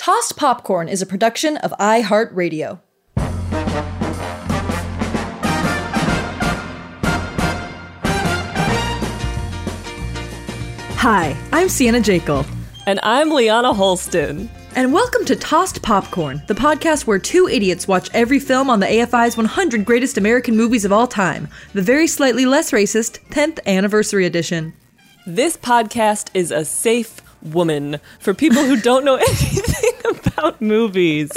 Tossed Popcorn is a production of iHeartRadio. Hi, I'm Sienna Jekyll. And I'm Liana Holston. And welcome to Tossed Popcorn, the podcast where two idiots watch every film on the AFI's 100 Greatest American Movies of All Time, the very slightly less racist 10th Anniversary Edition. This podcast is a safe woman for people who don't know anything about movies.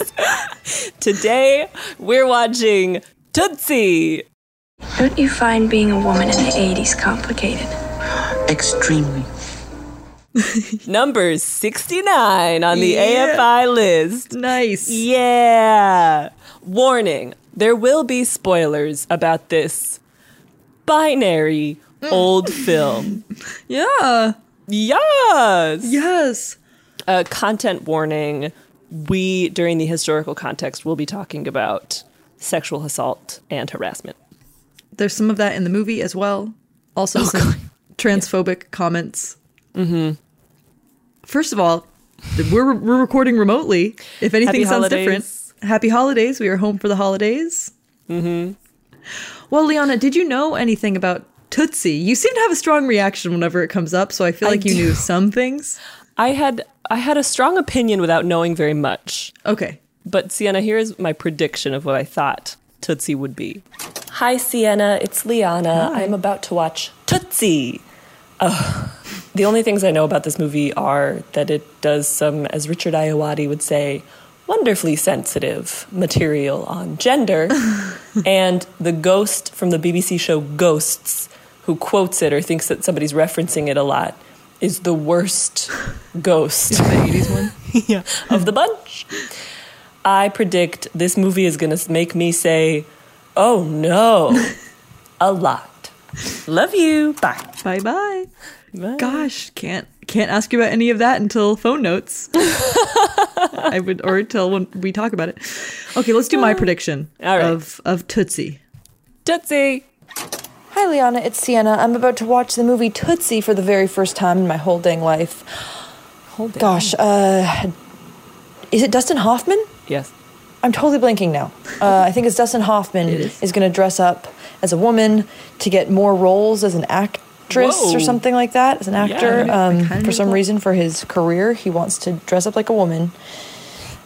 Today, we're watching Tootsie. Don't you find being a woman in the 80s complicated? Extremely. Number 69 on the yeah. AFI list. Nice. Yeah. Warning there will be spoilers about this binary old film. Yeah. Yes. Yes. A content warning. We, during the historical context, will be talking about sexual assault and harassment. There's some of that in the movie as well. Also, oh, some God. transphobic yeah. comments. Mm-hmm. First of all, we're we're recording remotely. If anything Happy sounds holidays. different, happy holidays. We are home for the holidays. Mm-hmm. Well, Liana, did you know anything about Tootsie? You seem to have a strong reaction whenever it comes up, so I feel like I you do. knew some things. I had I had a strong opinion without knowing very much. Okay. But Sienna, here's my prediction of what I thought Tootsie would be. Hi, Sienna. It's Liana. Hi. I'm about to watch Tootsie. Uh, the only things I know about this movie are that it does some, as Richard Ayoade would say, wonderfully sensitive material on gender. and the ghost from the BBC show Ghosts, who quotes it or thinks that somebody's referencing it a lot, is the worst ghost. the 80s one? yeah, of the bunch. I predict this movie is going to make me say, oh no, a lot. Love you. Bye. Bye bye. Gosh, can't can't ask you about any of that until phone notes. I would or until when we talk about it. Okay, let's do my prediction All right. of of Tootsie. Tootsie. Hi, Liana. It's Sienna. I'm about to watch the movie Tootsie for the very first time in my whole dang life. Whole dang. Gosh, uh, is it Dustin Hoffman? Yes. I'm totally blanking now. Uh, I think it's Dustin Hoffman It is. is going to dress up as a woman to get more roles as an actress Whoa. or something like that, as an actor. I um, for some thought- reason, for his career, he wants to dress up like a woman.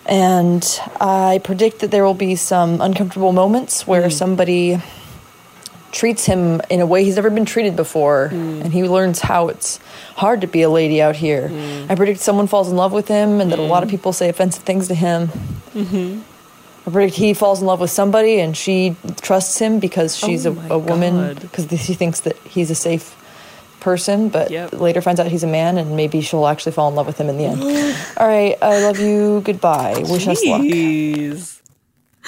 And I predict that there will be some uncomfortable moments where Hmm. somebody treats him in a way he's never been treated before, Hmm. and he learns how it's hard to be a lady out here. Hmm. I predict someone falls in love with him, and that a lot of people say offensive things to him. Mm-hmm. I predict he falls in love with somebody, and she trusts him because she's Oh a, a woman because she thinks that he's a safe person, but Yep. later finds out he's a man, and maybe she'll actually fall in love with him in the end. All right, I love you. Goodbye. Wish us luck.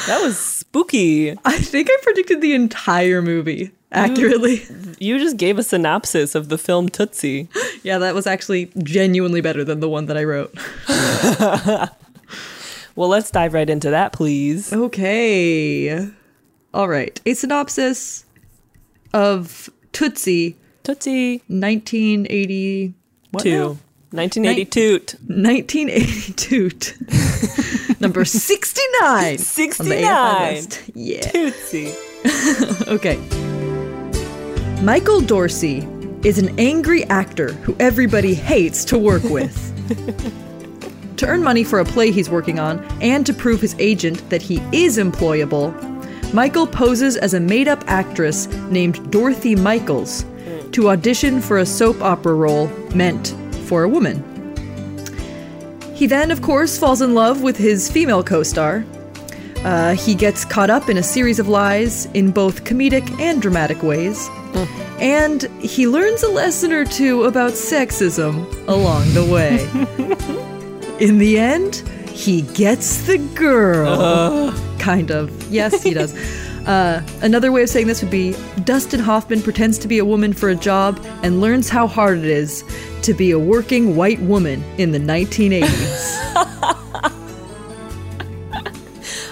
That was spooky. I think I predicted the entire movie accurately. You just gave a synopsis of the film Tootsie. yeah, that was actually genuinely better than the one that I wrote. well, let's dive right into that, please. Okay. All right. A synopsis of Tootsie. Tootsie. 1980. What Two. now? 1982. 1982. Number 69. 69. Yeah. Tootsie. okay. Michael Dorsey is an angry actor who everybody hates to work with. to earn money for a play he's working on and to prove his agent that he is employable, Michael poses as a made up actress named Dorothy Michaels mm. to audition for a soap opera role meant for a woman. He then, of course, falls in love with his female co star. Uh, he gets caught up in a series of lies in both comedic and dramatic ways. And he learns a lesson or two about sexism along the way. in the end, he gets the girl. Kind of. Yes, he does. Uh, another way of saying this would be Dustin Hoffman pretends to be a woman for a job and learns how hard it is to be a working white woman in the 1980s.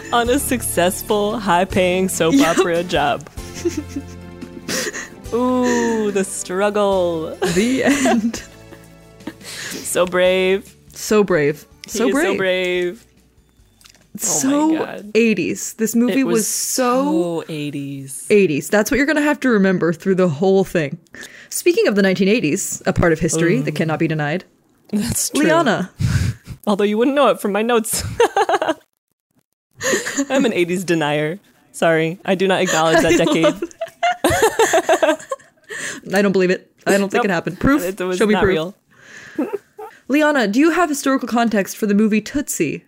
On a successful, high paying soap Yep. opera job. Ooh, the struggle. the end. So brave. So brave. So brave. so brave. Oh so my God. 80s. This movie It was, was so so 80s. 80s. That's what you're going to have to remember through the whole thing. Speaking of the 1980s, a part of history that cannot be denied, That's true. Liana. Although you wouldn't know it from my notes. I'm an 80s denier. Sorry, I do not acknowledge that decade. I don't believe it. I don't think Nope. it happened. Proof? It was Show me proof. real. Liana, do you have historical context for the movie Tootsie?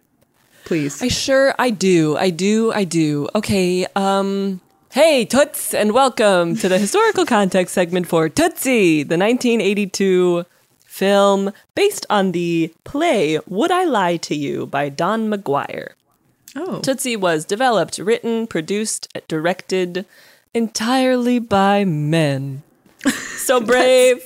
Please. I sure I do. I do. I do. Okay. Um. Hey, Toots, and welcome to the historical context segment for Tootsie, the 1982 film based on the play Would I Lie to You by Don McGuire. oh. Tootsie was developed, written, produced, directed entirely by men. So brave.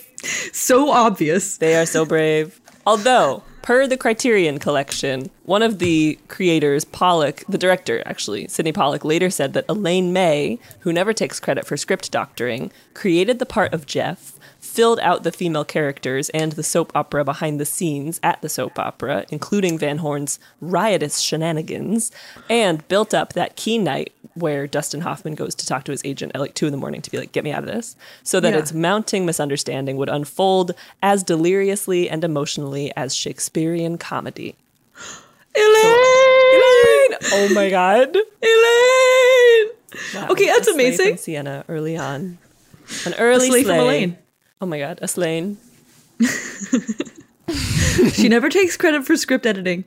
so obvious. They are so brave. Although, per the Criterion Collection, one of the creators, Pollack, the director actually, Sydney Pollack, later said that Elaine May, who never takes credit for script doctoring, created the part of Jeff, filled out the female characters and the soap opera behind the scenes at the soap opera, including Van Horn's riotous shenanigans, and built up that key night where Dustin Hoffman goes to talk to his agent at like two in the morning to be like, get me out of this, so that Yeah. its mounting misunderstanding would unfold as deliriously and emotionally as Shakespearean comedy. Elaine! Elaine, Oh my god. Elaine! Wow. Okay, that's amazing. Sienna early on. An early sleigh from Elaine. Oh my god, a slain. She never takes credit for script editing.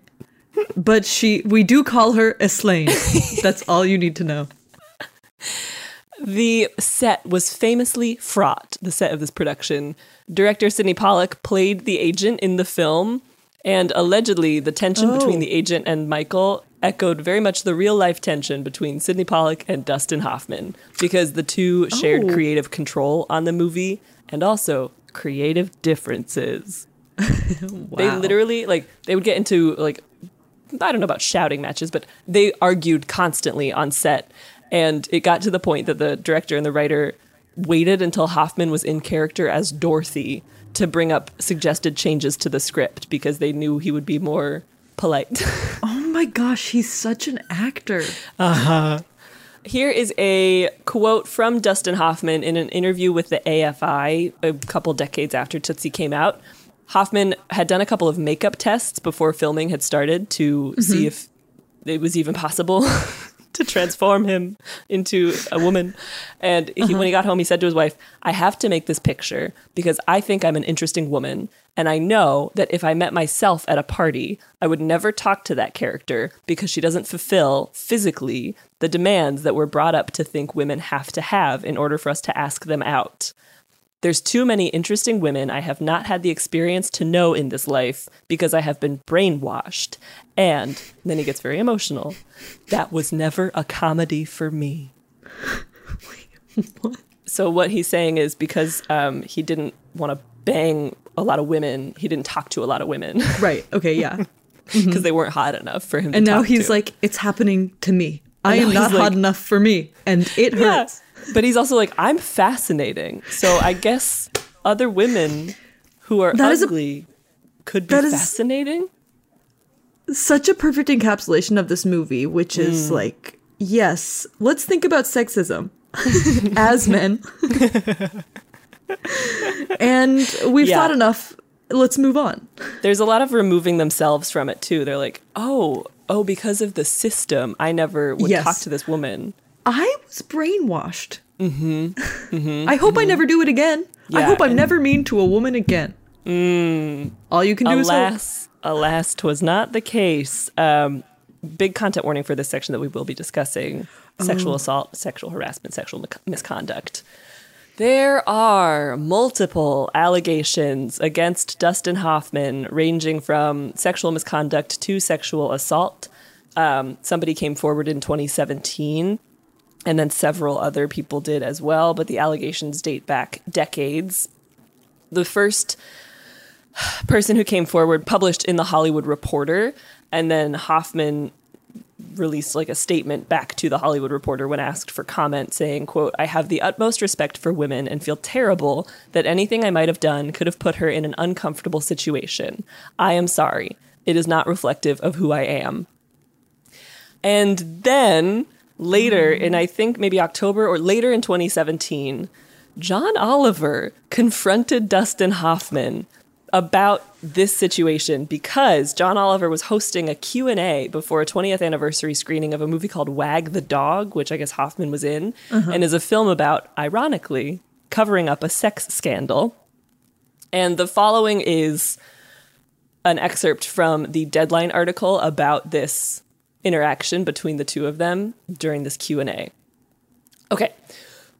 But she we do call her Eslaine. That's all you need to know. The set was famously fraught, the set of this production. Director Sydney Pollack played the agent in the film, and allegedly the tension Oh. between the agent and Michael echoed very much the real life tension between Sydney Pollack and Dustin Hoffman, because the two shared Oh. creative control on the movie and also creative differences. They literally like they would get into like I don't know about shouting matches, but they argued constantly on set. And it got to the point that the director and the writer waited until Hoffman was in character as Dorothy to bring up suggested changes to the script because they knew he would be more polite. Oh my gosh, he's such an actor. Uh-huh. Here is a quote from Dustin Hoffman in an interview with the AFI a couple decades after Tootsie came out. Hoffman had done a couple of makeup tests before filming had started to mm-hmm. see if it was even possible to transform him into a woman. And he, when he uh-huh. got home, he said to his wife, I have to make this picture because I think I'm an interesting woman. And I know that if I met myself at a party, I would never talk to that character because she doesn't fulfill physically the demands that we're brought up to think women have to have in order for us to ask them out. There's too many interesting women I have not had the experience to know in this life because I have been brainwashed. And then he gets very emotional. That was never a comedy for me. So what he's saying is because um, he didn't want to bang a lot of women, he didn't talk to a lot of women Right. Okay. Yeah. because they weren't hot enough for him. And now he's to. like, it's happening to me. I am not he's hot enough for me, and it Yeah. hurts. But he's also like, I'm fascinating. So I guess other women who are That is a- ugly could be fascinating. Such a perfect encapsulation of this movie, which Mm. is like, yes, let's think about sexism as men. and we've Yeah. thought enough. Let's move on. There's a lot of removing themselves from it too. They're like, oh, oh, because of the system, I never would Yes. talk to this woman. I was brainwashed. Mm-hmm. I hope I never do it again. I hope I'm never mean to a woman again. All you can do is hope. Alas, alas, twas not the case. Um, big content warning for this section that we will be discussing: sexual Oh. assault, sexual harassment, sexual misconduct. There are multiple allegations against Dustin Hoffman, ranging from sexual misconduct to sexual assault. Um, somebody came forward in 2017, and then several other people did as well, but the allegations date back decades. The first person who came forward published in the Hollywood Reporter, and then Hoffman released like a statement back to the Hollywood Reporter when asked for comment saying, quote, I have the utmost respect for women and feel terrible that anything I might have done could have put her in an uncomfortable situation. I am sorry. It is not reflective of who I am. And then later, in I think maybe October or later in 2017, John Oliver confronted Dustin Hoffman about this situation because John Oliver was hosting a Q&A before a 20th anniversary screening of a movie called Wag the Dog, which I guess Hoffman was in, uh-huh. and is a film about ironically covering up a sex scandal. And the following is an excerpt from the Deadline article about this interaction between the two of them during this Q&A. Okay.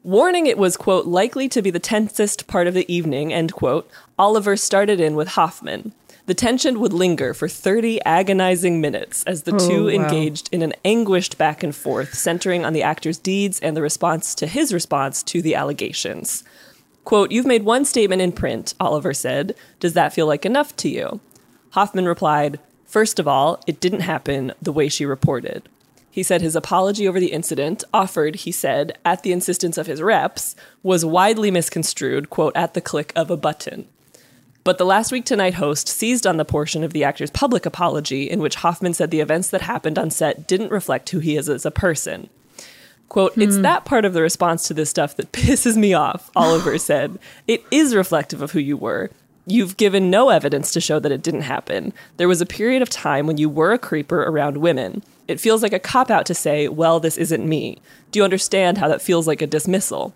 Warning it was, quote, likely to be the tensest part of the evening, end quote, Oliver started in with Hoffman. The tension would linger for 30 agonizing minutes as the two oh, wow. engaged in an anguished back and forth, centering on the actor's deeds and the response to his response to the allegations. Quote, You've made one statement in print, Oliver said. Does that feel like enough to you? Hoffman replied, First of all, it didn't happen the way she reported. He said his apology over the incident, offered, he said, at the insistence of his reps, was widely misconstrued, quote, at the click of a button. But the Last Week Tonight host seized on the portion of the actor's public apology in which Hoffman said the events that happened on set didn't reflect who he is as a person. Quote, it's hmm. that part of the response to this stuff that pisses me off, Oliver said. It is reflective of who you were. You've given no evidence to show that it didn't happen. There was a period of time when you were a creeper around women. It feels like a cop out to say, well, this isn't me. Do you understand how that feels like a dismissal?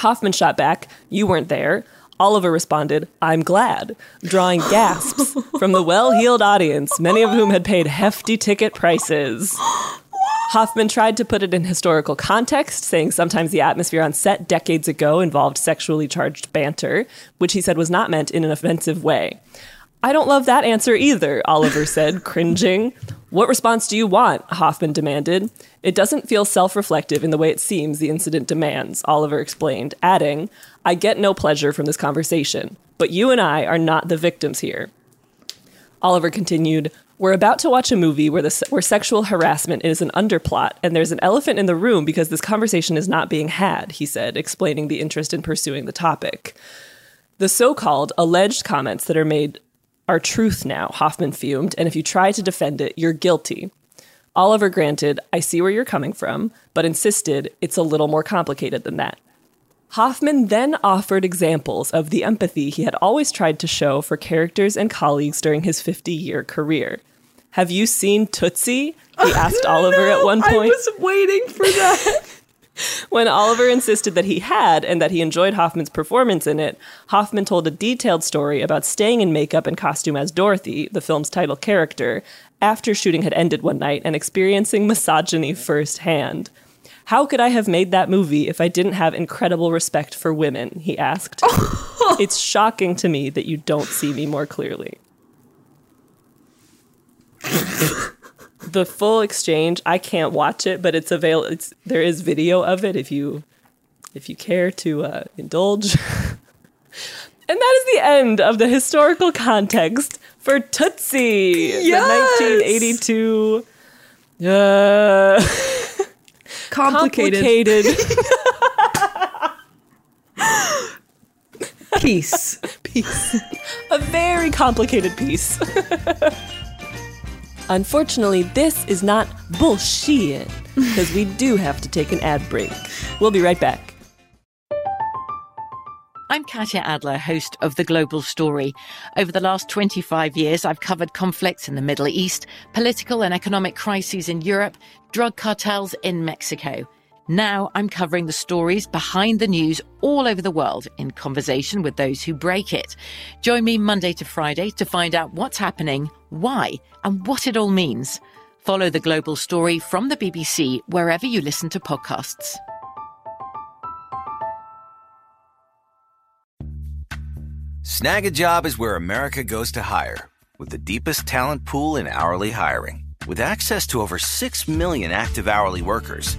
Hoffman shot back, You weren't there. Oliver responded, I'm glad, drawing gasps from the well heeled audience, many of whom had paid hefty ticket prices. Hoffman tried to put it in historical context, saying sometimes the atmosphere on set decades ago involved sexually charged banter, which he said was not meant in an offensive way. I don't love that answer either, Oliver said, cringing. What response do you want? Hoffman demanded. It doesn't feel self reflective in the way it seems the incident demands, Oliver explained, adding, I get no pleasure from this conversation, but you and I are not the victims here. Oliver continued, We're about to watch a movie where, the, where sexual harassment is an underplot, and there's an elephant in the room because this conversation is not being had, he said, explaining the interest in pursuing the topic. The so called alleged comments that are made are truth now, Hoffman fumed, and if you try to defend it, you're guilty. Oliver granted, I see where you're coming from, but insisted it's a little more complicated than that. Hoffman then offered examples of the empathy he had always tried to show for characters and colleagues during his 50 year career. Have you seen Tootsie? He asked Oliver at one point. I was waiting for that. When Oliver insisted that he had and that he enjoyed Hoffman's performance in it, Hoffman told a detailed story about staying in makeup and costume as Dorothy, the film's title character, after shooting had ended one night and experiencing misogyny firsthand. How could I have made that movie if I didn't have incredible respect for women? He asked. it's shocking to me that you don't see me more clearly. the full exchange, I can't watch it, but it's available. it's there is video of it if you if you care to uh, indulge. and that is the end of the historical context for Tootsie, Yes! the 1982 uh, Complicated. complicated Peace. piece. A very complicated piece. Unfortunately, this is not bullshit because we do have to take an ad break. We'll be right back. I'm Katya Adler, host of The Global Story. Over the last 25 years, I've covered conflicts in the Middle East, political and economic crises in Europe, drug cartels in Mexico. Now I'm covering the stories behind the news all over the world in conversation with those who break it. Join me Monday to Friday to find out what's happening, why, and what it all means. Follow The Global Story from the BBC wherever you listen to podcasts. Snagajob is where America goes to hire, with the deepest talent pool in hourly hiring. With access to over 6 million active hourly workers,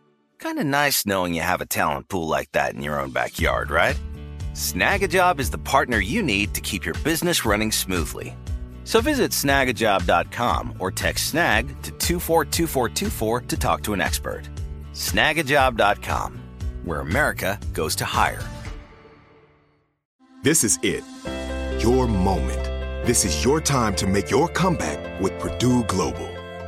Kind of nice knowing you have a talent pool like that in your own backyard, right? Snagajob is the partner you need to keep your business running smoothly. So visit snagajob.com or text snag to 242424 to talk to an expert. Snagajob.com, where America goes to hire. This is it. Your moment. This is your time to make your comeback with Purdue Global.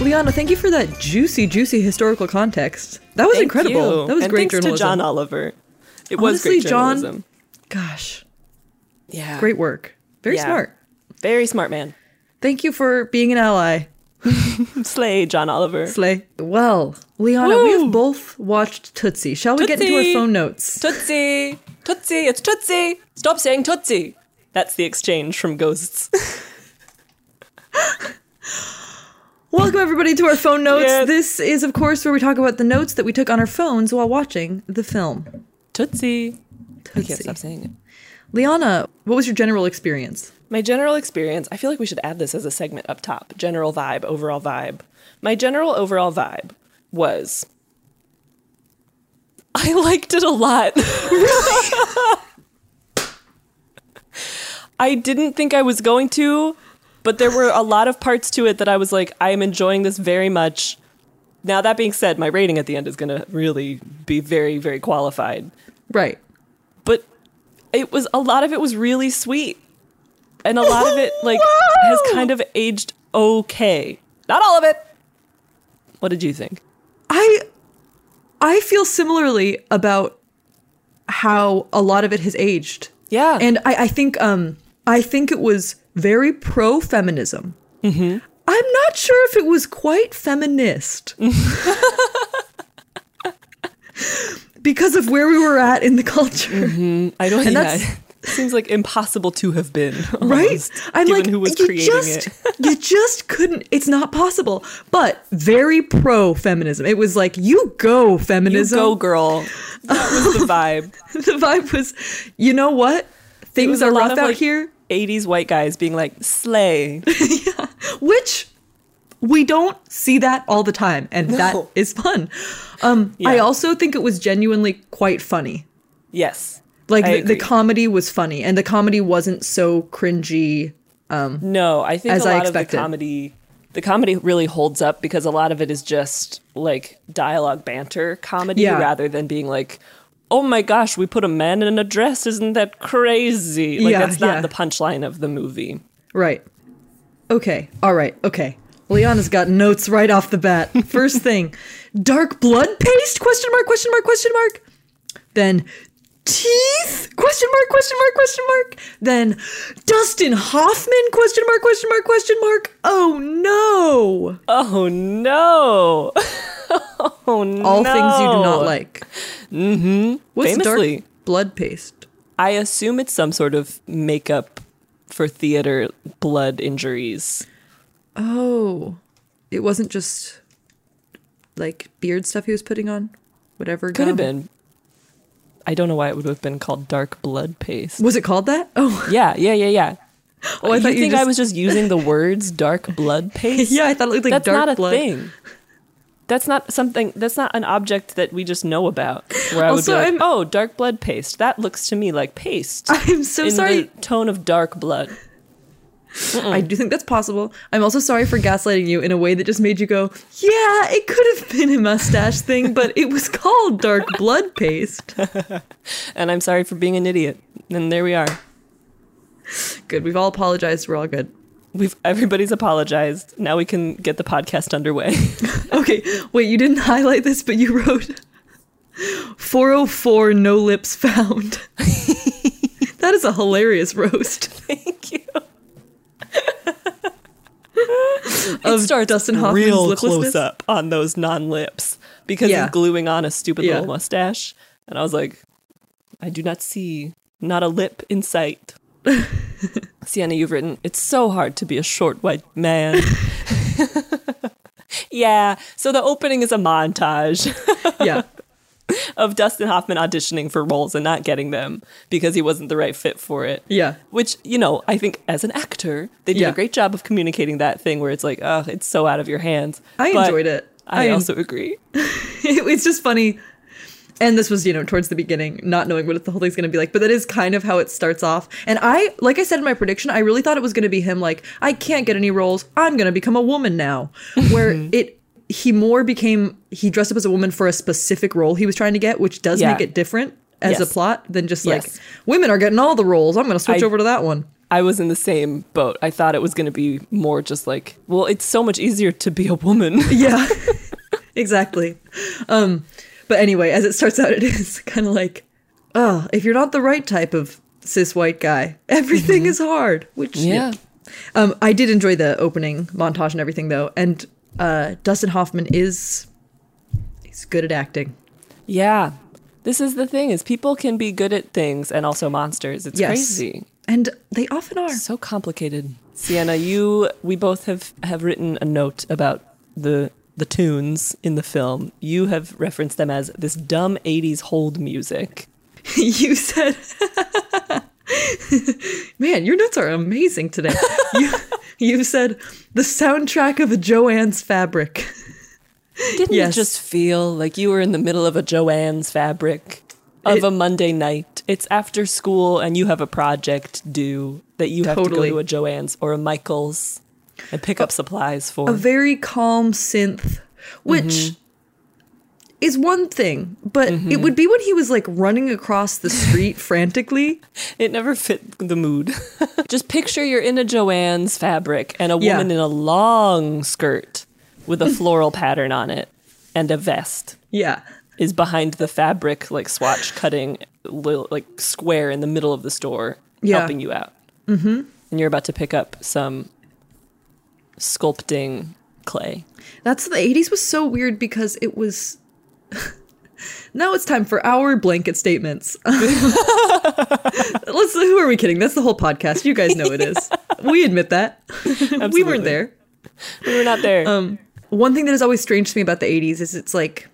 Liana, thank you for that juicy, juicy historical context. That was Thank incredible. you. That was and great thanks journalism. to John Oliver. It was Honestly, great John- journalism. Gosh, yeah, great work. Very Yeah. smart. very smart man. Thank you for being an ally. Slay, John Oliver. Slay. Well, Liana, we have both watched Tootsie. Shall we get into our phone notes? Tootsie, Tootsie, it's Tootsie. Stop saying Tootsie. That's the exchange from Ghosts. Welcome, everybody, to our phone notes. Yes. This is, of course, where we talk about the notes that we took on our phones while watching the film. Tootsie. I Tootsie. can't stop saying it. Liana, what was your general experience? My general experience, I feel like we should add this as a segment up top. General vibe, overall vibe. My general overall vibe was I liked it a lot. I didn't think I was going to, but there were a lot of parts to it that I was like, I am enjoying this very much. Now, that being said, my rating at the end is going to really be very, very qualified. Right. But it was a lot of it was really sweet. And a lot of it like has kind of aged okay. Not all of it. What did you think? I I feel similarly about how a lot of it has aged. Yeah. And I, I think um I think it was very pro feminism. Mm-hmm. I'm not sure if it was quite feminist. because of where we were at in the culture. Mm-hmm. I don't. And yeah, that's- seems like impossible to have been. Right? I'm like, who was you creating just, it. you just couldn't. It's not possible. But very pro feminism. It was like, you go You feminism. go, girl. That was the vibe. the vibe was, you know what? Things are rough out like, here. 80s white guys being like, slay. which we don't see that all the time and that No. is fun um i also think it was genuinely quite funny Yes. like the, the comedy was funny and the comedy wasn't so cringy um No, I think As a I lot of expected. the comedy the comedy really holds up because a lot of it is just like dialogue banter comedy Yeah. rather than being like oh my gosh we put a man in a dress isn't that crazy like Yeah, that's not yeah. the punchline of the movie right okay all right okay Liana's got notes right off the bat. First thing, dark blood paste? Question mark, question mark, question mark. Then teeth? Question mark, question mark, question mark. Then Dustin Hoffman? Question mark, question mark, question mark. Oh no. oh no oh no All things you do not like. mm-hmm What's famously dark blood paste? i assume it's some sort of makeup for theater blood injuries Oh. It wasn't just like beard stuff he was putting on? Whatever. could have been i don't know why it would have been called dark blood paste Was it called that? Oh. Yeah, yeah, yeah, yeah. Oh, I you thought you think I just- was just using the words dark blood paste? Yeah, I thought it looked like that's dark not a blood. thing. That's not something. That's not an object that we just know about. Where I would Also, be like, I'm- "Oh, dark blood paste." That looks to me like paste. I'm so sorry. Tone of dark blood. I do think that's possible. I'm also sorry for gaslighting you in a way that just made you go, yeah, it could have been a mustache thing, but it was called dark blood paste. And I'm sorry for being an idiot. And there we are. Good. We've all apologized. We're all good. We've everybody's apologized. Now we can get the podcast underway. Okay. Wait, you didn't highlight this, but you wrote 404 no lips found. that is a hilarious roast. Thank you. Of it starts Dustin Hoffman's real close up on those non lips because Yeah. he's gluing on a stupid Yeah. little mustache, and I was like, I do not see not a lip in sight. Sienna, you've written, it's so hard to be a short white man. yeah, so the opening is a montage Yeah. of Dustin Hoffman auditioning for roles and not getting them because he wasn't the right fit for it. Yeah. Which, you know, I think as an actor, they did Yeah. a great job of communicating that thing where it's like, oh, it's so out of your hands. I But enjoyed it. I, I- also agree. it's just funny. And this was, you know, towards the beginning, not knowing what the whole thing's going to be like. But that is kind of how it starts off. And I, like I said in my prediction, I really thought it was going to be him like, I can't get any roles. I'm going to become a woman now. Where it, he more became, he dressed up as a woman for a specific role he was trying to get, which does Yeah. make it different as Yes. a plot than just Yes. like, women are getting all the roles. I'm going to switch I- over to that one. I was in the same boat. I thought it was going to be more just like, well, it's so much easier to be a woman. yeah exactly um but anyway as it starts out it is kind of like oh if you're not the right type of cis white guy everything is hard which Yeah. um i did enjoy the opening montage and everything though and uh dustin hoffman is he's good at acting yeah. This is the thing is people can be good at things and also monsters. It's Yes. crazy. and they often are So complicated. Sienna, you we both have have written a note about the the tunes in the film. You have referenced them as this dumb 80s hold music. you said man your notes are amazing today you, you said the soundtrack of a Jo-Ann's fabric Didn't Yes. it just feel like you were in the middle of a Jo-Ann's fabric of It- a Monday night? It's after school and you have a project due that you have Totally. to go to a Jo-Ann's or a Michael's and pick up supplies for. a very calm synth, which Mm-hmm. is one thing, but it would be when he was like running across the street frantically. it never fit the mood. just picture you're in a Jo-Ann's fabric and a Yeah. woman in a long skirt with a floral pattern on it and a vest Yeah. is behind the fabric like swatch cutting li- like square in the middle of the store Yeah. helping you out mm-hmm. and you're about to pick up some sculpting clay That's the 80s was so weird because it was Now it's time for our blanket statements. Let's. Who are we kidding? That's the whole podcast. You guys know it is. We admit that. we weren't there. We were not there. Um, one thing that is always strange to me about the 80s is it's like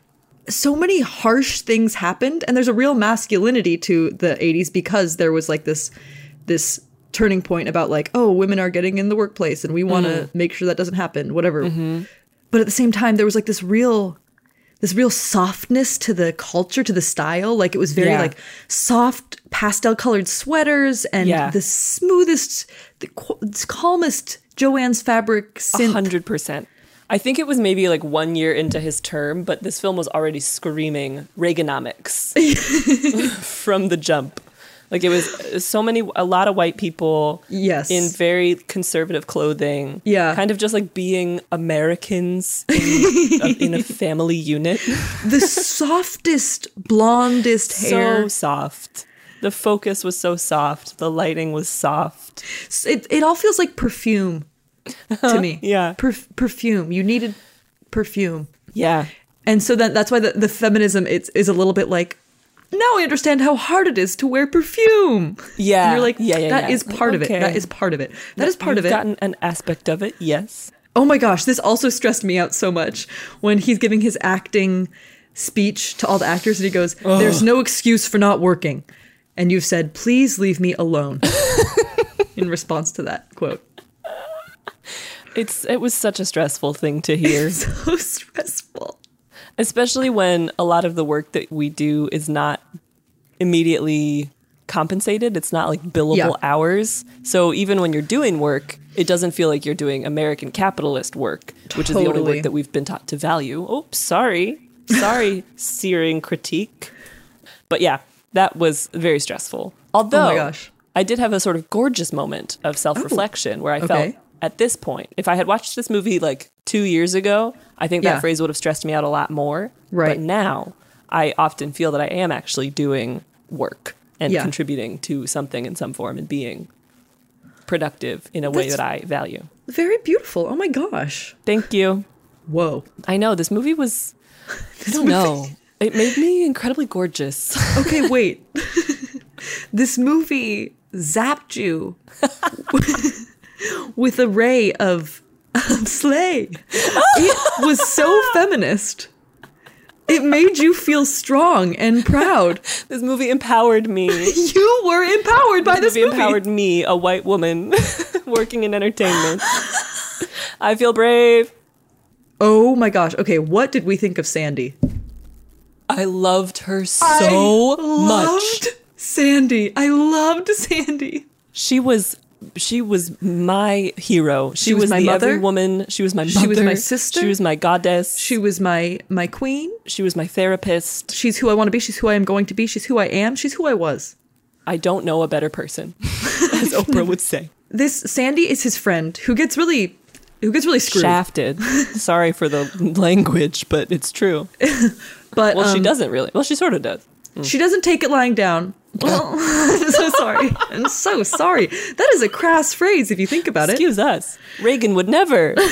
so many harsh things happened and there's a real masculinity to the 80s because there was like this this turning point about like oh women are getting in the workplace and we want to Mm. make sure that doesn't happen whatever Mhm. but at the same time there was like this real this real softness to the culture to the style like it was very Yeah. like soft pastel colored sweaters and Yeah. the smoothest the calmest Jo-Ann's fabric A hundred percent. I think it was maybe like one year into his term, but this film was already screaming Reaganomics from the jump. Like it was so many, a lot of white people, Yes. in very conservative clothing, Yeah. kind of just like being Americans in, a, in a family unit. the softest blondest hair So soft. The focus was so soft. The lighting was soft. it, it all feels like perfume to uh-huh. me Yeah. Perf- perfume you needed perfume Yeah. and so that that's why the, the feminism it's, is a little bit like now i understand how hard it is to wear perfume. Yeah. and you're like Yeah, yeah, that yeah. is part of it. That is part of it. That is part You've of it. gotten an aspect of it, yes. oh my gosh this also stressed me out so much when he's giving his acting speech to all the actors and he goes there's no excuse for not working. And you've said please leave me alone. In response to that quote. It's it was such a stressful thing to hear. so stressful Especially when a lot of the work that we do is not immediately compensated. It's not like billable Yeah. hours. So even when you're doing work, it doesn't feel like you're doing American capitalist work, which is the only work that we've been taught to value. Oh, sorry. Sorry, searing critique. But yeah, that was very stressful. Oh Although Oh gosh. Oh, I did have a sort of gorgeous moment of self-reflection oh, where I felt okay. at this point, if I had watched this movie like two years ago, I think that Yeah. phrase would have stressed me out a lot more. Right. But now I often feel that I am actually doing work and Yeah. contributing to something in some form and being productive in a way that I value. Very beautiful. Oh my gosh. Thank you. Whoa. I know this movie was. I don't know. It made me incredibly gorgeous. Okay, wait. this movie zapped you with a ray of slay. Oh. It was so feminist. It made you feel strong and proud. this movie empowered me. You were empowered by this movie movie. empowered me, a white woman working in entertainment. I feel brave. Oh my gosh. Okay, what did we think of Sandy? I loved her so I much. Sandy. I loved Sandy. She was she was my hero. She, She was was, my the mother. woman. She was my mother. She was my sister. She was my goddess. She was my my queen. She was my therapist. She's who I want to be. She's who I am going to be. She's who I am. She's who I was. I don't know a better person, as Oprah would say. This Sandy is his friend who gets really who gets really screwed. Shafted. Sorry for the language, but it's true. But Well, she um, doesn't really. Well, she sort of does. She doesn't take it lying down. Well, I'm so sorry. I'm so sorry. That is a crass phrase if you think about it. Excuse us. Reagan would never.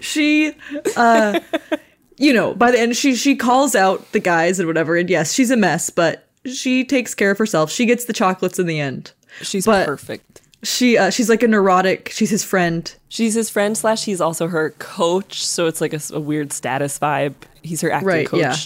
She uh you know, by the end she she calls out the guys and whatever and yes, she's a mess, but she takes care of herself. She gets the chocolates in the end. She's But- perfect. She uh she's like a neurotic. She's his friend. She's his friend slash he's also her coach, so it's like a weird status vibe. He's her acting Right, coach. yeah.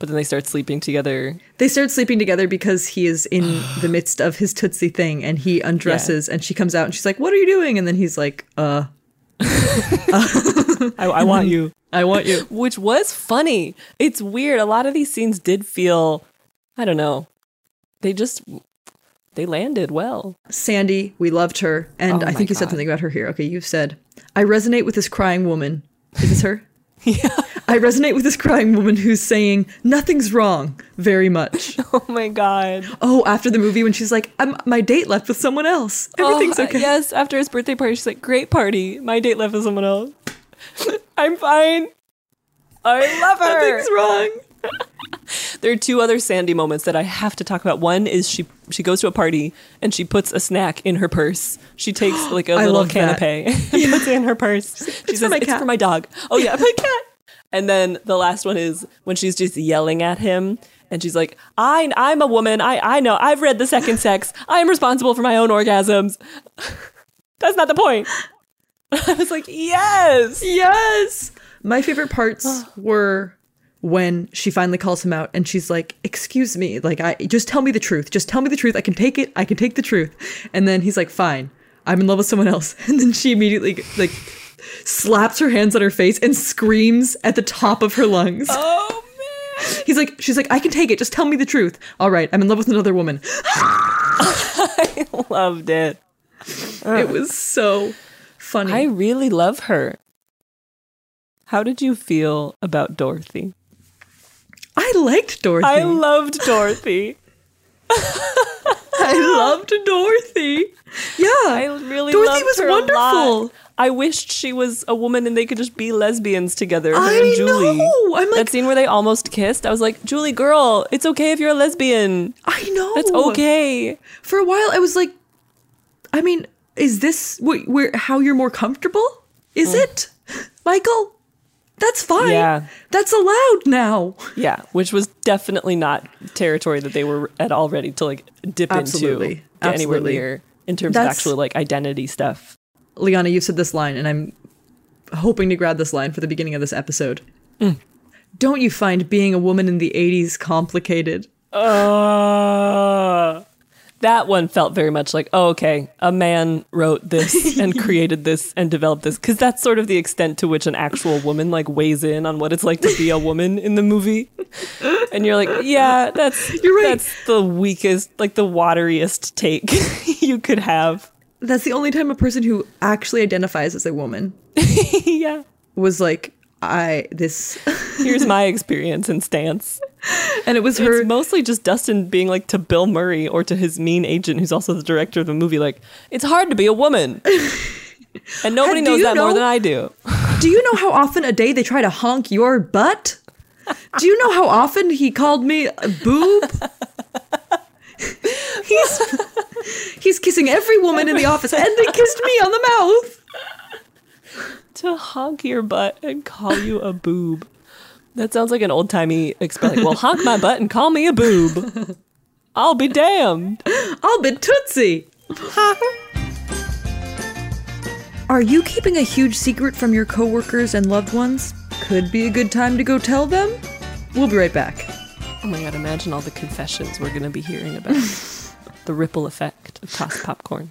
But then they start sleeping together. They start sleeping together because he is in the midst of his Tootsie thing and he undresses and she comes out and she's like, What are you doing? And then he's like, Uh, I, I want you. I want you. Which was funny. It's weird. A lot of these scenes did feel, I don't know, they just they landed well. Sandy, we loved her. And Oh I think you said something about her here. Okay, you've said, I resonate with this crying woman. Is this her? yeah. I resonate with this crying woman who's saying, Nothing's wrong very much. Oh my god. oh, after the movie when she's like, I'm, My date left with someone else. Everything's Oh, okay. Yes, after his birthday party, she's like, "Great party. My date left with someone else. I'm fine. I love her." Nothing's wrong. There are two other Sandy moments that I have to talk about. One is she she goes to a party and she puts a snack in her purse. She takes like a little love that. canapé and puts it in her purse. She for says, my "It's cat." for my dog." Oh yeah, my cat. And then the last one is when she's just yelling at him and she's like, I, I'm a woman. I, I know. I've read The Second Sex. I am responsible for my own orgasms. That's not the point. I was like, yes. Yes. My favorite parts were when she finally calls him out and she's like, "Excuse me, like I just tell me the truth. Just tell me the truth. I can take it. I can take the truth." And then he's like, "Fine. I'm in love with someone else." And then she immediately like slaps her hands on her face and screams at the top of her lungs. Oh man. He's like, she's like, "I can take it. Just tell me the truth." All right, I'm in love with another woman. I loved it. It was so funny. I really love her. How did you feel about Dorothy? I liked Dorothy. I loved Dorothy. I loved Dorothy. Yeah, I really Dorothy loved was her a lot. wonderful. I wished she was a woman and they could just be lesbians together. Her I and Julie. know. I'm like, that scene where they almost kissed. I was like, Julie, girl, it's okay if you're a lesbian. I know. That's okay. For a while, I was like, I mean, is this wh- where how you're more comfortable? Is mm. it, Michael? That's fine. Yeah. that's allowed now. Yeah, which was definitely not territory that they were at all ready to like dip Absolutely. into, get anywhere near in terms That's- of actual like identity stuff. Liana, you've said this line, and I'm hoping to grab this line for the beginning of this episode. Mm. Don't you find being a woman in the '80s complicated? Uh, that one felt very much like, oh, okay, a man wrote this and created this and developed this. Because that's sort of the extent to which an actual woman like weighs in on what it's like to be a woman in the movie. And you're like, yeah, that's You're right. That's the weakest, like the wateriest take you could have. That's the only time a person who actually identifies as a woman yeah. was like, I this, Here's my experience and stance. and it was her. It's mostly just Dustin being like to Bill Murray or to his mean agent, who's also the director of the movie, like, it's hard to be a woman. And nobody knows that more than I do. Do you know how often a day they try to honk your butt? Do you know how often he called me a boob? he's he's kissing every woman in the office, and they kissed me on the mouth. To honk your butt and call you a boob. That sounds like an old timey expression. Well, honk my butt and call me a boob. I'll be damned. I'll be tootsie. Are you keeping a huge secret from your coworkers and loved ones? Could be a good time to go tell them. We'll be right back. Oh my god, imagine all the confessions we're going to be hearing about the ripple effect of tossed popcorn.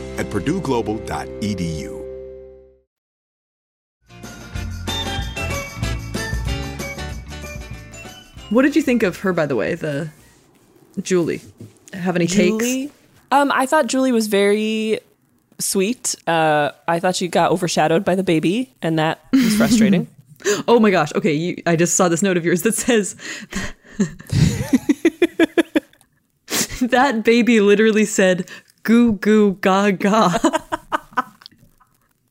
at purdueglobal.edu. What did you think of her, by the way, the Julie? Have any Julie? takes? Um, I thought Julie was very sweet. Uh, I thought she got overshadowed by the baby, and that was frustrating. oh my gosh. Okay, you, I just saw this note of yours that says that baby literally said goo goo gaga.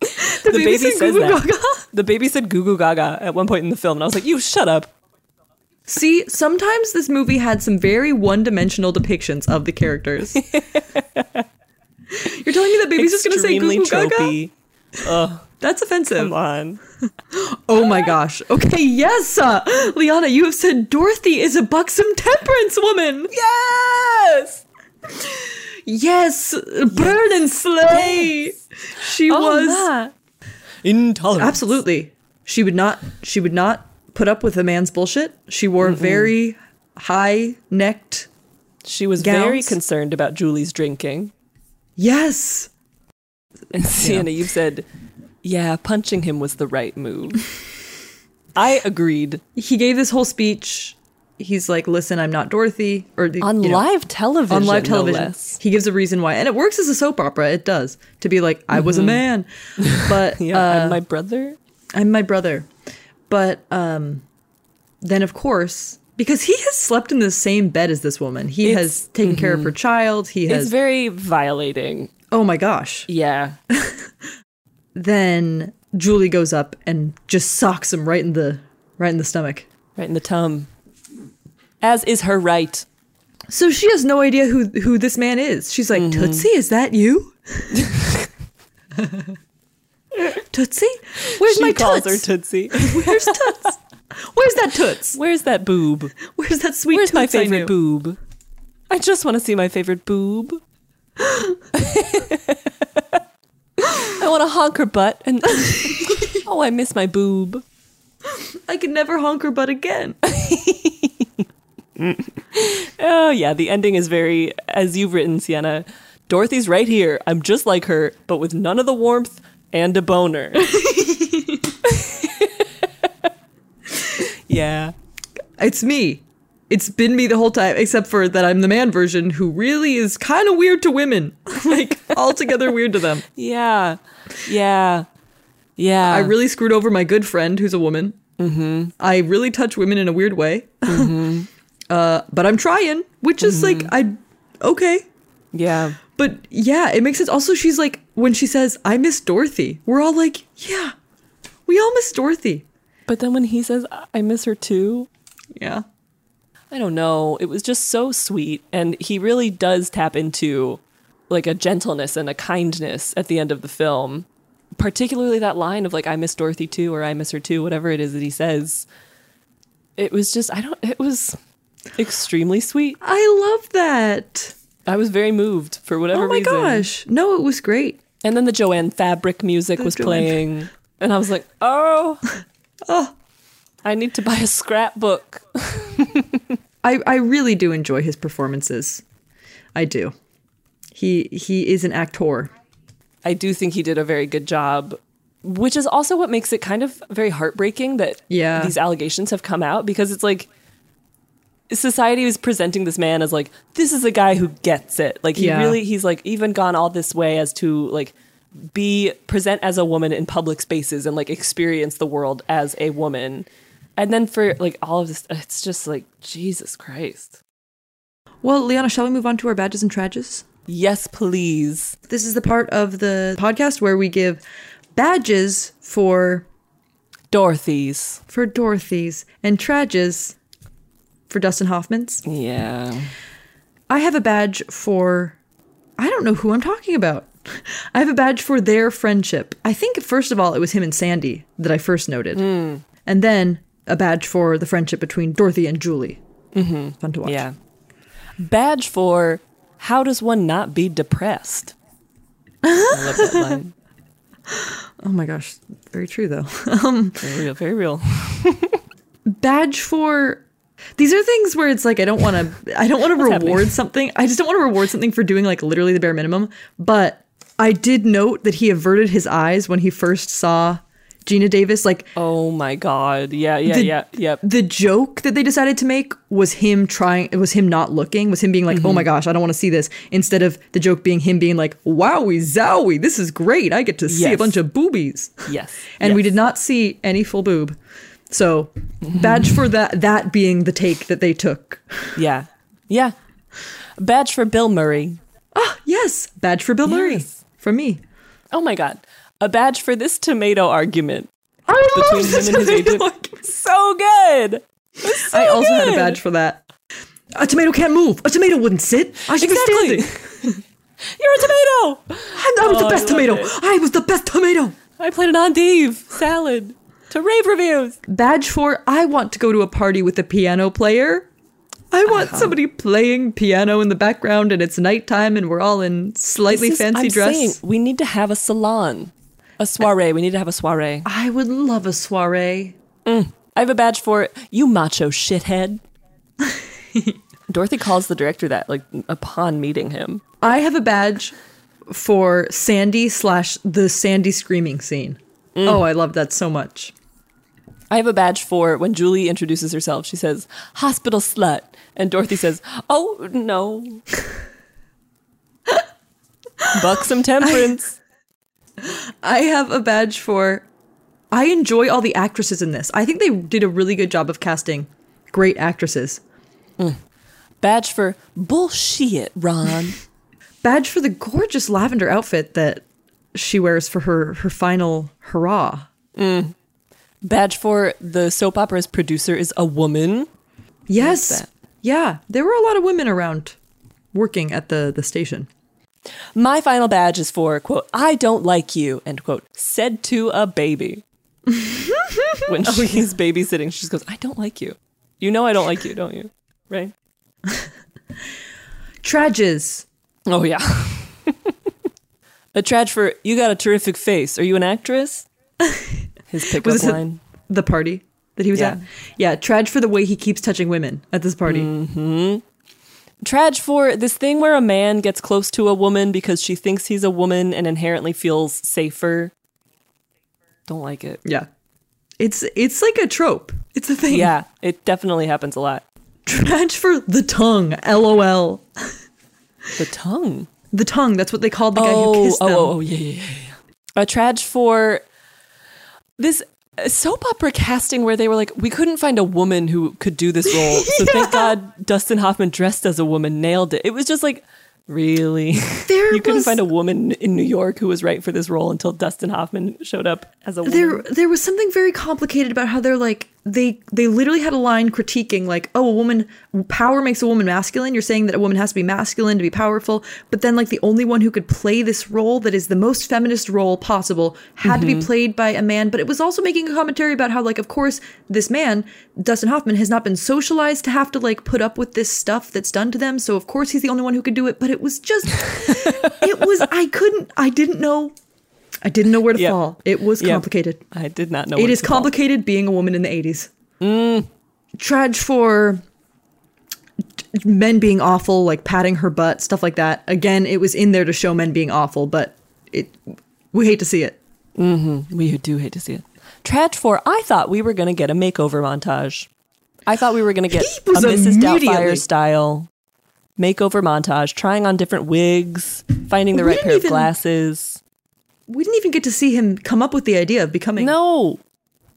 the, baby, says that. The baby said goo goo gaga at one point in the film, and I was like, "You shut up." See, sometimes this movie had some very one-dimensional depictions of the characters. You're telling me that baby's just gonna say goo goo gaga? Ugh, That's offensive. come on. Oh my gosh. Okay, yes, uh, Liana, you have said Dorothy is a buxom temperance woman. Yes. Yes, burn and slay. She Oh, was Matt. intolerant. absolutely. She would not. She would not put up with a man's bullshit. She wore very high-necked. She was very concerned about Julie's drinking. Yes, And Sienna, you said, "Yeah, punching him was the right move." I agreed. he gave this whole speech. He's like, "Listen, I'm not Dorothy." Or On you know, live television. on live television. less. he gives a reason why, and it works as a soap opera. It does to be like, "I was a man," but Yeah, uh, and my brother. I'm my brother. But um then of course, because he has slept in the same bed as this woman. He It's- has taken care of her child. He has It's very violating. Oh my gosh. Yeah. Then Julie goes up and just socks him right in the right in the stomach. Right in the tum. As is her right. So she has no idea who who this man is. She's like, Mm-hmm. "Tootsie, is that you?" Tootsie? Where's she my calls toots? her Tootsie. Where's Toots? Where's that Toots? Where's that boob? Where's that sweet Where's my Toots I favorite boob? I just want to see my favorite boob. I want to honk her butt and oh, I miss my boob. I can never honk her butt again. Oh yeah, the ending is very as you've written, Sienna. Dorothy's right here. I'm just like her, but with none of the warmth and a boner. yeah. It's me. It's been me the whole time, except for that I'm the man version who really is kind of weird to women. like, altogether weird to them. Yeah. Yeah. Yeah. I really screwed over my good friend who's a woman. Mm-hmm. I really touch women in a weird way. Mm-hmm. Uh, but I'm trying, which is like, I, okay. Yeah. But yeah, it makes sense. Also, she's like, when she says, I miss Dorothy, we're all like, yeah, we all miss Dorothy. But then when he says I miss her too, Yeah. I don't know. It was just so sweet. And he really does tap into like a gentleness and a kindness at the end of the film. Particularly that line of like, I miss Dorothy too, or I miss her too, whatever it is that he says. It was just, I don't, it was extremely sweet. I love that. I was very moved for whatever Oh my reason. gosh. No, it was great. And then the Jo-Ann Fabric music The was Jo-Ann playing. And I was like, oh, Oh, I need to buy a scrapbook. I, I really do enjoy his performances. I do. He he is an actor. I do think he did a very good job, which is also what makes it kind of very heartbreaking that Yeah. these allegations have come out because it's like society is presenting this man as like this is a guy who gets it. Like he Yeah. really he's like even gone all this way as to like be present as a woman in public spaces and like experience the world as a woman. And then for like all of this it's just like Jesus Christ. Well, Liana, shall we move on to our badges and trages? Yes, please. This is the part of the podcast where we give badges for Dorothy's. for Dorothy's and trages for Dustin Hoffman's. Yeah. I have a badge for I don't know who I'm talking about. I have a badge for their friendship. I think, first of all, it was him and Sandy that I first noted. And then a badge for the friendship between Dorothy and Julie. Mm-hmm. Fun to watch. Yeah. Badge for how does one not be depressed? I love that line. Oh my gosh. Very true, though. um, Very real, very real. badge for. These are things where it's like I don't want to. I don't want to reward happening? something. I just don't want to reward something for doing like literally the bare minimum. But I did note that he averted his eyes when he first saw Geena Davis. Like, oh my god, yeah, yeah, the, yeah, yep. The joke that they decided to make was him trying. It was him not looking. Was him being like, "Oh Mhm. my gosh, I don't want to see this." Instead of the joke being him being like, "Wowie zowie, this is great. I get to see a bunch of boobies." Yes. and we did not see any full boob. So, badge for that. That being the take that they took. Yeah. Yeah. Badge for Bill Murray. Ah, yes, badge for Bill Murray Yes. from me. Oh my god. A badge for this tomato argument I between love him and his tomato agent. So good. So I also had a badge for that. A tomato can't move. A tomato wouldn't sit. I should Exactly. be standing. You're a tomato. I, I was Oh, the best love tomato. it. I was the best tomato. I played an endive salad to rave reviews. Badge for I want to go to a party with a piano player. I want Uh-huh. somebody playing piano in the background and it's nighttime and we're all in slightly is- fancy I'm dress. saying we need to have a salon, a soiree. We need to have a soiree. I would love a soiree. I have a badge for it. You macho shithead. Dorothy calls the director that like upon meeting him. I have a badge for Sandy slash the Sandy screaming scene. Mm. Oh, I love that so much. I have a badge for when Julie introduces herself. She says, "Hospital slut," and Dorothy says, "Oh no." Buxom temperance. I have a badge for I enjoy all the actresses in this. I think they did a really good job of casting great actresses. Mm. badge for bullshit, Ron. Badge for the gorgeous lavender outfit that she wears for her her final hurrah. Mm. Badge for the soap opera's producer is a woman. Yes. Yeah, there were a lot of women around working at the the station. My final badge is for quote, "I don't like you," end quote, said to a baby. when oh, she's babysitting, she just goes, "I don't like you." You know I don't like you, don't you? Right? Trages. Oh yeah. a trad for you got a terrific face. Are you an actress? His pickup line. the party that he was Yeah. at? Yeah, Trage for the way he keeps touching women at this party. Mm-hmm. Trad for this thing where a man gets close to a woman because she thinks he's a woman and inherently feels safer. Don't like it. Yeah. It's it's like a trope. It's a thing. Yeah, it definitely happens a lot. Trage for the tongue. LOL. The tongue. The tongue. That's what they called the guy oh, who kissed oh, them. oh, oh, yeah, yeah, yeah, yeah. A trage for this uh, soap opera casting where they were like, we couldn't find a woman who could do this role. So thank God Dustin Hoffman dressed as a woman nailed it. It was just like, really? There you couldn't was- find a woman in New York who was right for this role until Dustin Hoffman showed up as a woman. There there was something very complicated about how they're like they they literally had a line critiquing like oh a woman power makes a woman masculine you're saying that a woman has to be masculine to be powerful but then like the only one who could play this role that is the most feminist role possible had to be Mhm. played by a man but it was also making a commentary about how like of course this man Dustin Hoffman has not been socialized to have to like put up with this stuff that's done to them so of course he's the only one who could do it but it was just it was I couldn't I didn't know I didn't know where to Yep. fall it was Yep. complicated I did not know. it where is to fall. It is complicated being a woman in the 80s. Mm. Trage for men being awful, like patting her butt, stuff like that. Again, it was in there to show men being awful, but it we hate to see it. Mm-hmm. We do hate to see it. Trad for I thought we were going to get a makeover montage. I thought we were going to get a Mrs. Doubtfire style makeover montage, trying on different wigs, finding the We right pair of glasses. We didn't even get to see him come up with the idea of becoming No,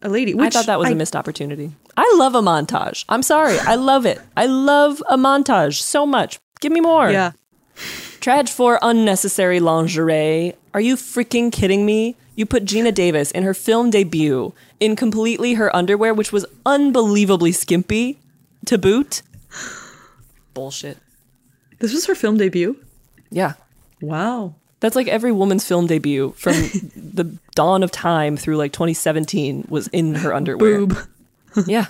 a lady. I thought that was a a missed opportunity. I love a montage. I'm sorry, I love it. I love a montage so much. Give me more. Yeah. Trad for unnecessary lingerie. Are you freaking kidding me? You put Geena Davis in her film debut in completely her underwear, which was unbelievably skimpy to boot. Bullshit. This was her film debut. Yeah. Wow. That's like every woman's film debut from the dawn of time through like 2017 was in her underwear. Boob. yeah.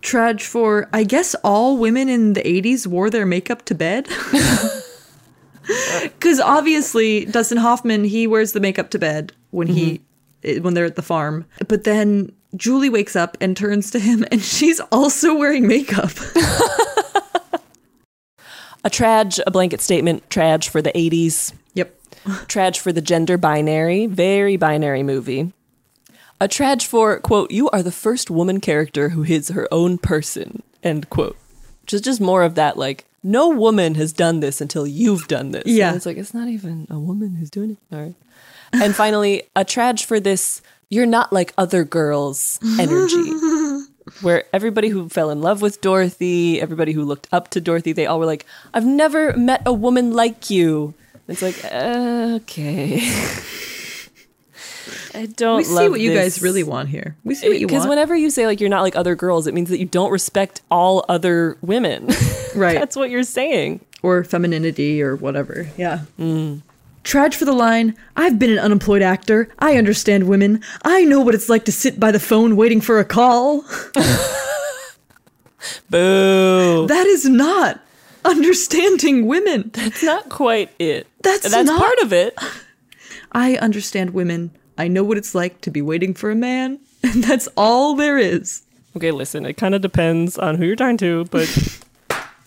Trage for, I guess all women in the 80s wore their makeup to bed. Because obviously, Dustin Hoffman, he wears the makeup to bed when he eh, when they're at the farm. But then Julie wakes up and turns to him, and she's also wearing makeup. A trage, a blanket statement, trage for the 80s. Yep. Trage for the gender binary, very binary movie. A trage for, quote, you are the first woman character who is her own person, end quote. Which is just more of that, like, no woman has done this until you've done this. Yeah. And it's like, it's not even a woman who's doing it. All right. And finally, a trage for this, you're not like other girls energy. Where everybody who fell in love with Dorothy, everybody who looked up to Dorothy, they all were like, I've never met a woman like you. It's like, okay. I don't we see what you guys really want here. We see what you Because whenever you say like you're not like other girls, it means that you don't respect all other women. right. That's what you're saying. or femininity or whatever. Yeah. Mm. Trage for the line I've been an unemployed actor. I understand women. I know what it's like to sit by the phone waiting for a call. Boo. That is not understanding women. That's not quite it. That's That's not- part of it. I understand women. I know what it's like to be waiting for a man. And that's all there is. Okay, listen, it kind of depends on who you're talking to, but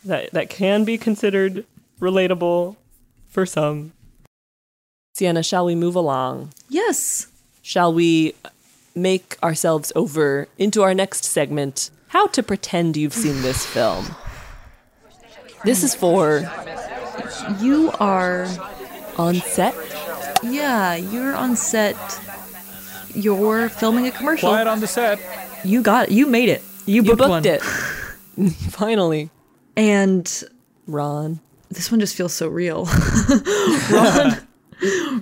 that that can be considered relatable for some. Sienna, shall we move along? Yes. Shall we make ourselves over into our next segment? How to pretend you've seen this film. This is for You are. on set. Yeah, you're on set. You're filming a commercial. Quiet on the set. You got it. You made it. You You booked, booked one. it. Finally. And Ron. this one just feels so real. Ron,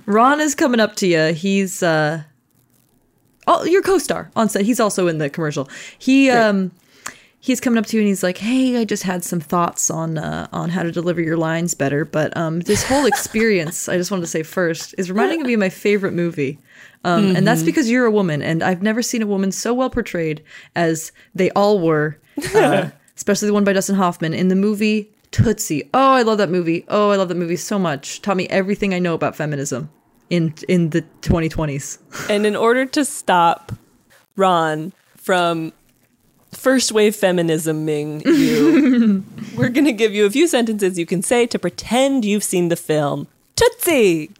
Ron is coming up to you. He's uh oh, your co-star on set. He's also in the commercial. He um he's coming up to you and he's like, "Hey, I just had some thoughts on uh, on how to deliver your lines better, but um this whole experience, I just wanted to say first, is reminding me of my favorite movie." Um, And that's because you're a woman, and I've never seen a woman so well portrayed as they all were, uh, especially the one by Dustin Hoffman in the movie Tootsie. Oh, I love that movie. Oh, I love that movie so much. Taught me everything I know about feminism in in the 2020s. And in order to stop Ron from first wave feminisming you, we're going to give you a few sentences you can say to pretend you've seen the film Tootsie.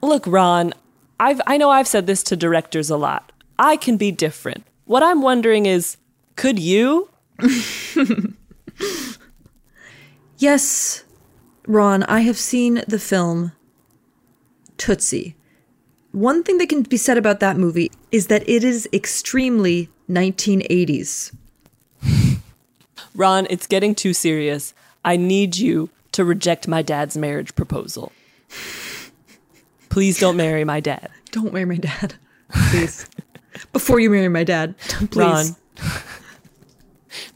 Look, Ron, I've I know I've said this to directors a lot. I can be different. What I'm wondering is could you? Yes, Ron, I have seen the film Tootsie. One thing that can be said about that movie is that it is extremely 1980s. Ron, it's getting too serious. I need you to reject my dad's marriage proposal. Please don't marry my dad. Don't marry my dad, please. Before you marry my dad, please. Ron.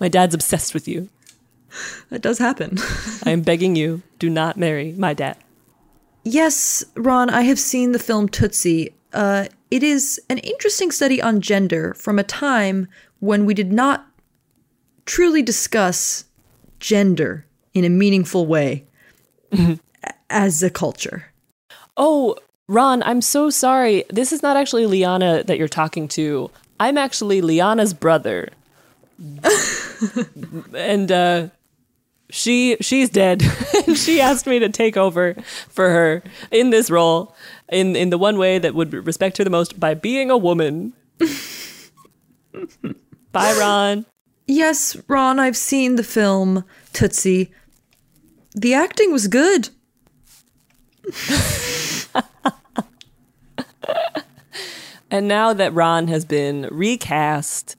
My dad's obsessed with you. That does happen. I am begging you, do not marry my dad. Yes, Ron, I have seen the film Tootsie. Uh, it is an interesting study on gender from a time when we did not truly discuss gender in a meaningful way a- as a culture. Oh, Ron, I'm so sorry. This is not actually Liana that you're talking to. I'm actually Liana's brother. and uh she she's dead. she asked me to take over for her in this role in in the one way that would respect her the most by being a woman. Bye, Ron. Yes, Ron, I've seen the film Tootsie. The acting was good. And now that Ron has been recast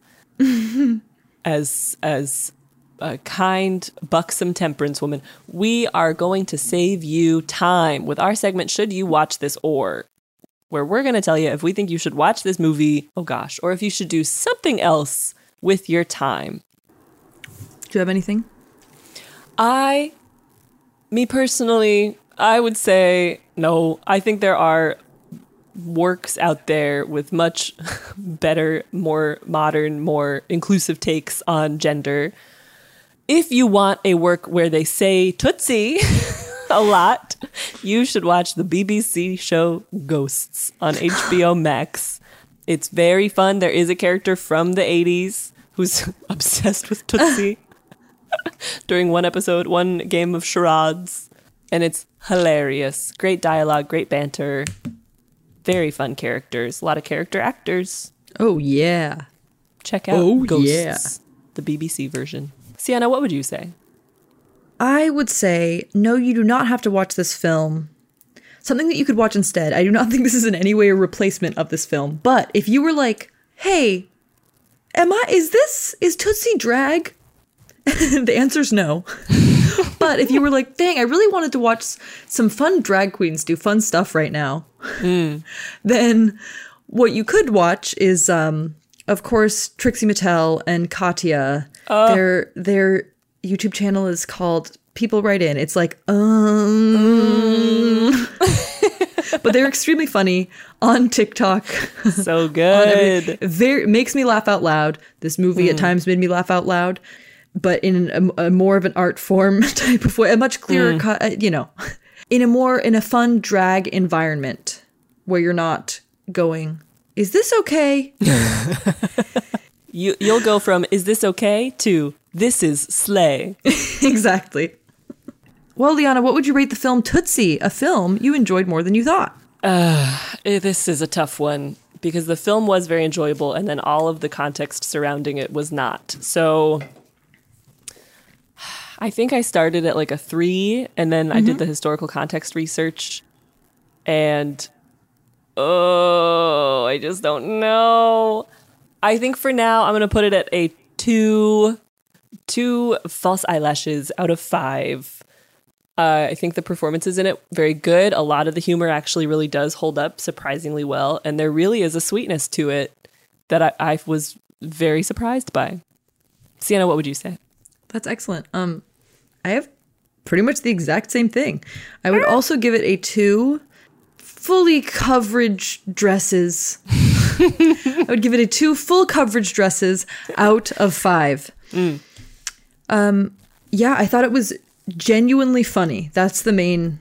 as as a kind, buxom temperance woman, we are going to save you time with our segment Should You Watch This Or? Where we're going to tell you if we think you should watch this movie, oh gosh, or if you should do something else with your time. Do you have anything? I, me personally, I would say no. I think there are works out there with much better, more modern, more inclusive takes on gender. If you want a work where they say Tootsie a lot, you should watch the BBC show Ghosts on HBO Max. It's very fun. There is a character from the 80s who's obsessed with Tootsie during one episode, one game of charades, and it's hilarious. Great dialogue, great banter, very fun characters, a lot of character actors. Oh yeah. Check oh, out Oh, Ghosts, yeah. the BBC version. Sienna, what would you say? I would say, no, you do not have to watch this film. Something that you could watch instead. I do not think this is in any way a replacement of this film. But if you were like, hey, am I, is this, is Tootsie drag? the answer is no. but if you were like, dang, I really wanted to watch some fun drag queens do fun stuff right now, then what you could watch is, um, of course, Trixie Mattel and Katya. Oh. Their their YouTube channel is called People Write In. It's like, um, but they're extremely funny on TikTok. So good. very makes me laugh out loud. This movie at Mm. times made me laugh out loud, but in a, a more of an art form type of way, a much clearer Mm. cut. uh, You know, in a more in a fun drag environment where you're not going. Is this okay? You you'll go from is this okay to this is slay. exactly. Well, Liana, what would you rate the film Tootsie, a film you enjoyed more than you thought? Uh, eh, this is a tough one because the film was very enjoyable and then all of the context surrounding it was not. So I think I started at like a three and then I Mhm. did the historical context research and oh, I just don't know. I think for now I'm going to put it at a two, two false eyelashes out of five. Uh, I think the performances in it very good. A lot of the humor actually really does hold up surprisingly well, and there really is a sweetness to it that I, I was very surprised by. Sienna, what would you say? That's excellent. Um, I have pretty much the exact same thing. I would also give it a two fully coverage dresses. I would give it a two full coverage dresses out of five. Um, yeah, I thought it was genuinely funny. That's the main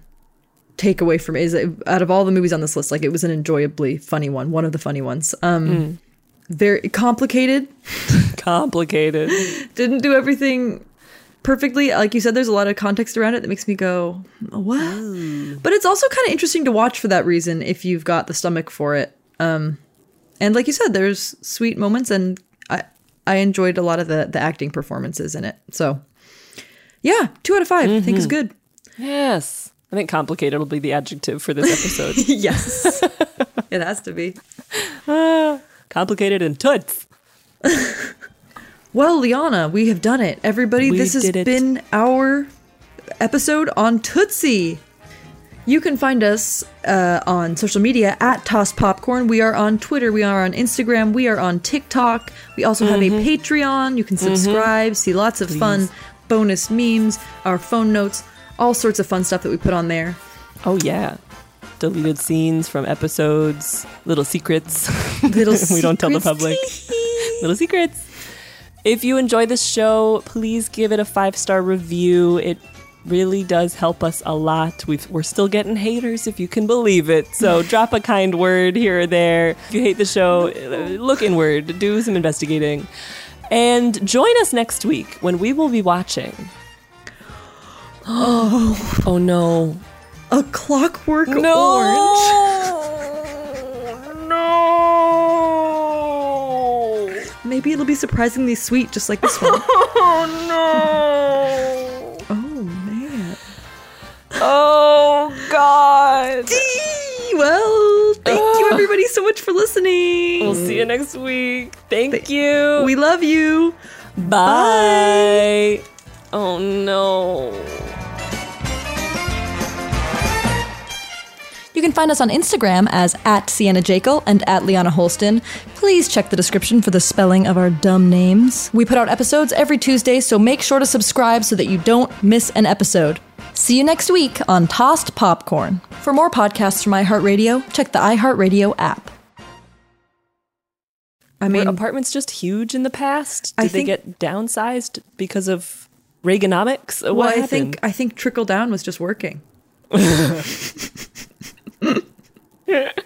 takeaway from it. Is out of all the movies on this list, like it was an enjoyably funny one, one of the funny ones. Um, Mm. very complicated. Complicated. Didn't do everything perfectly. Like you said, there's a lot of context around it that makes me go, what? But it's also kind of interesting to watch for that reason if you've got the stomach for it. Um, and like you said, there's sweet moments, and I I enjoyed a lot of the the acting performances in it. So yeah, two out of 5 I think is Mhm. good. Yes. I think complicated will be the adjective for this episode. yes. it has to be. Ah, complicated and toots. Well, Liana, we have done it. Everybody, We this has been our episode on Tootsie. You can find us uh, on social media at Toss Popcorn. We are on Twitter. We are on Instagram. We are on TikTok. We also have a Mhm. Patreon. You can Mhm. subscribe, see lots of fun bonus memes, our phone notes, all sorts of fun stuff that we put on there. Oh, yeah. Deleted scenes from episodes, little secrets. Little we don't tell the public. little secrets. If you enjoy this show, please give it a five star review. It really does help us a lot. We've, we're still getting haters, if you can believe it. So drop a kind word here or there. If you hate the show, uh, look inward, do some investigating. And join us next week when we will be watching. Oh, oh no. A clockwork No! orange. No. Maybe it'll be surprisingly sweet, just like this one. oh no. Oh God. Well, thank you oh. everybody so much for listening. We'll see you next week. Thank you. We love you. Bye. Oh no. You can find us on Instagram as at Sienna Jekyll and at Liana Holston. Please check the description for the spelling of our dumb names. We put out episodes every Tuesday, so make sure to subscribe so that you don't miss an episode. See you next week on Tossed Popcorn. For more podcasts from iHeartRadio, check the iHeartRadio app. I mean, Were apartments just huge in the past? Did I they get downsized because of Reaganomics? What well, I think I think trickle down was just working.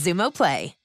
Xumo Play.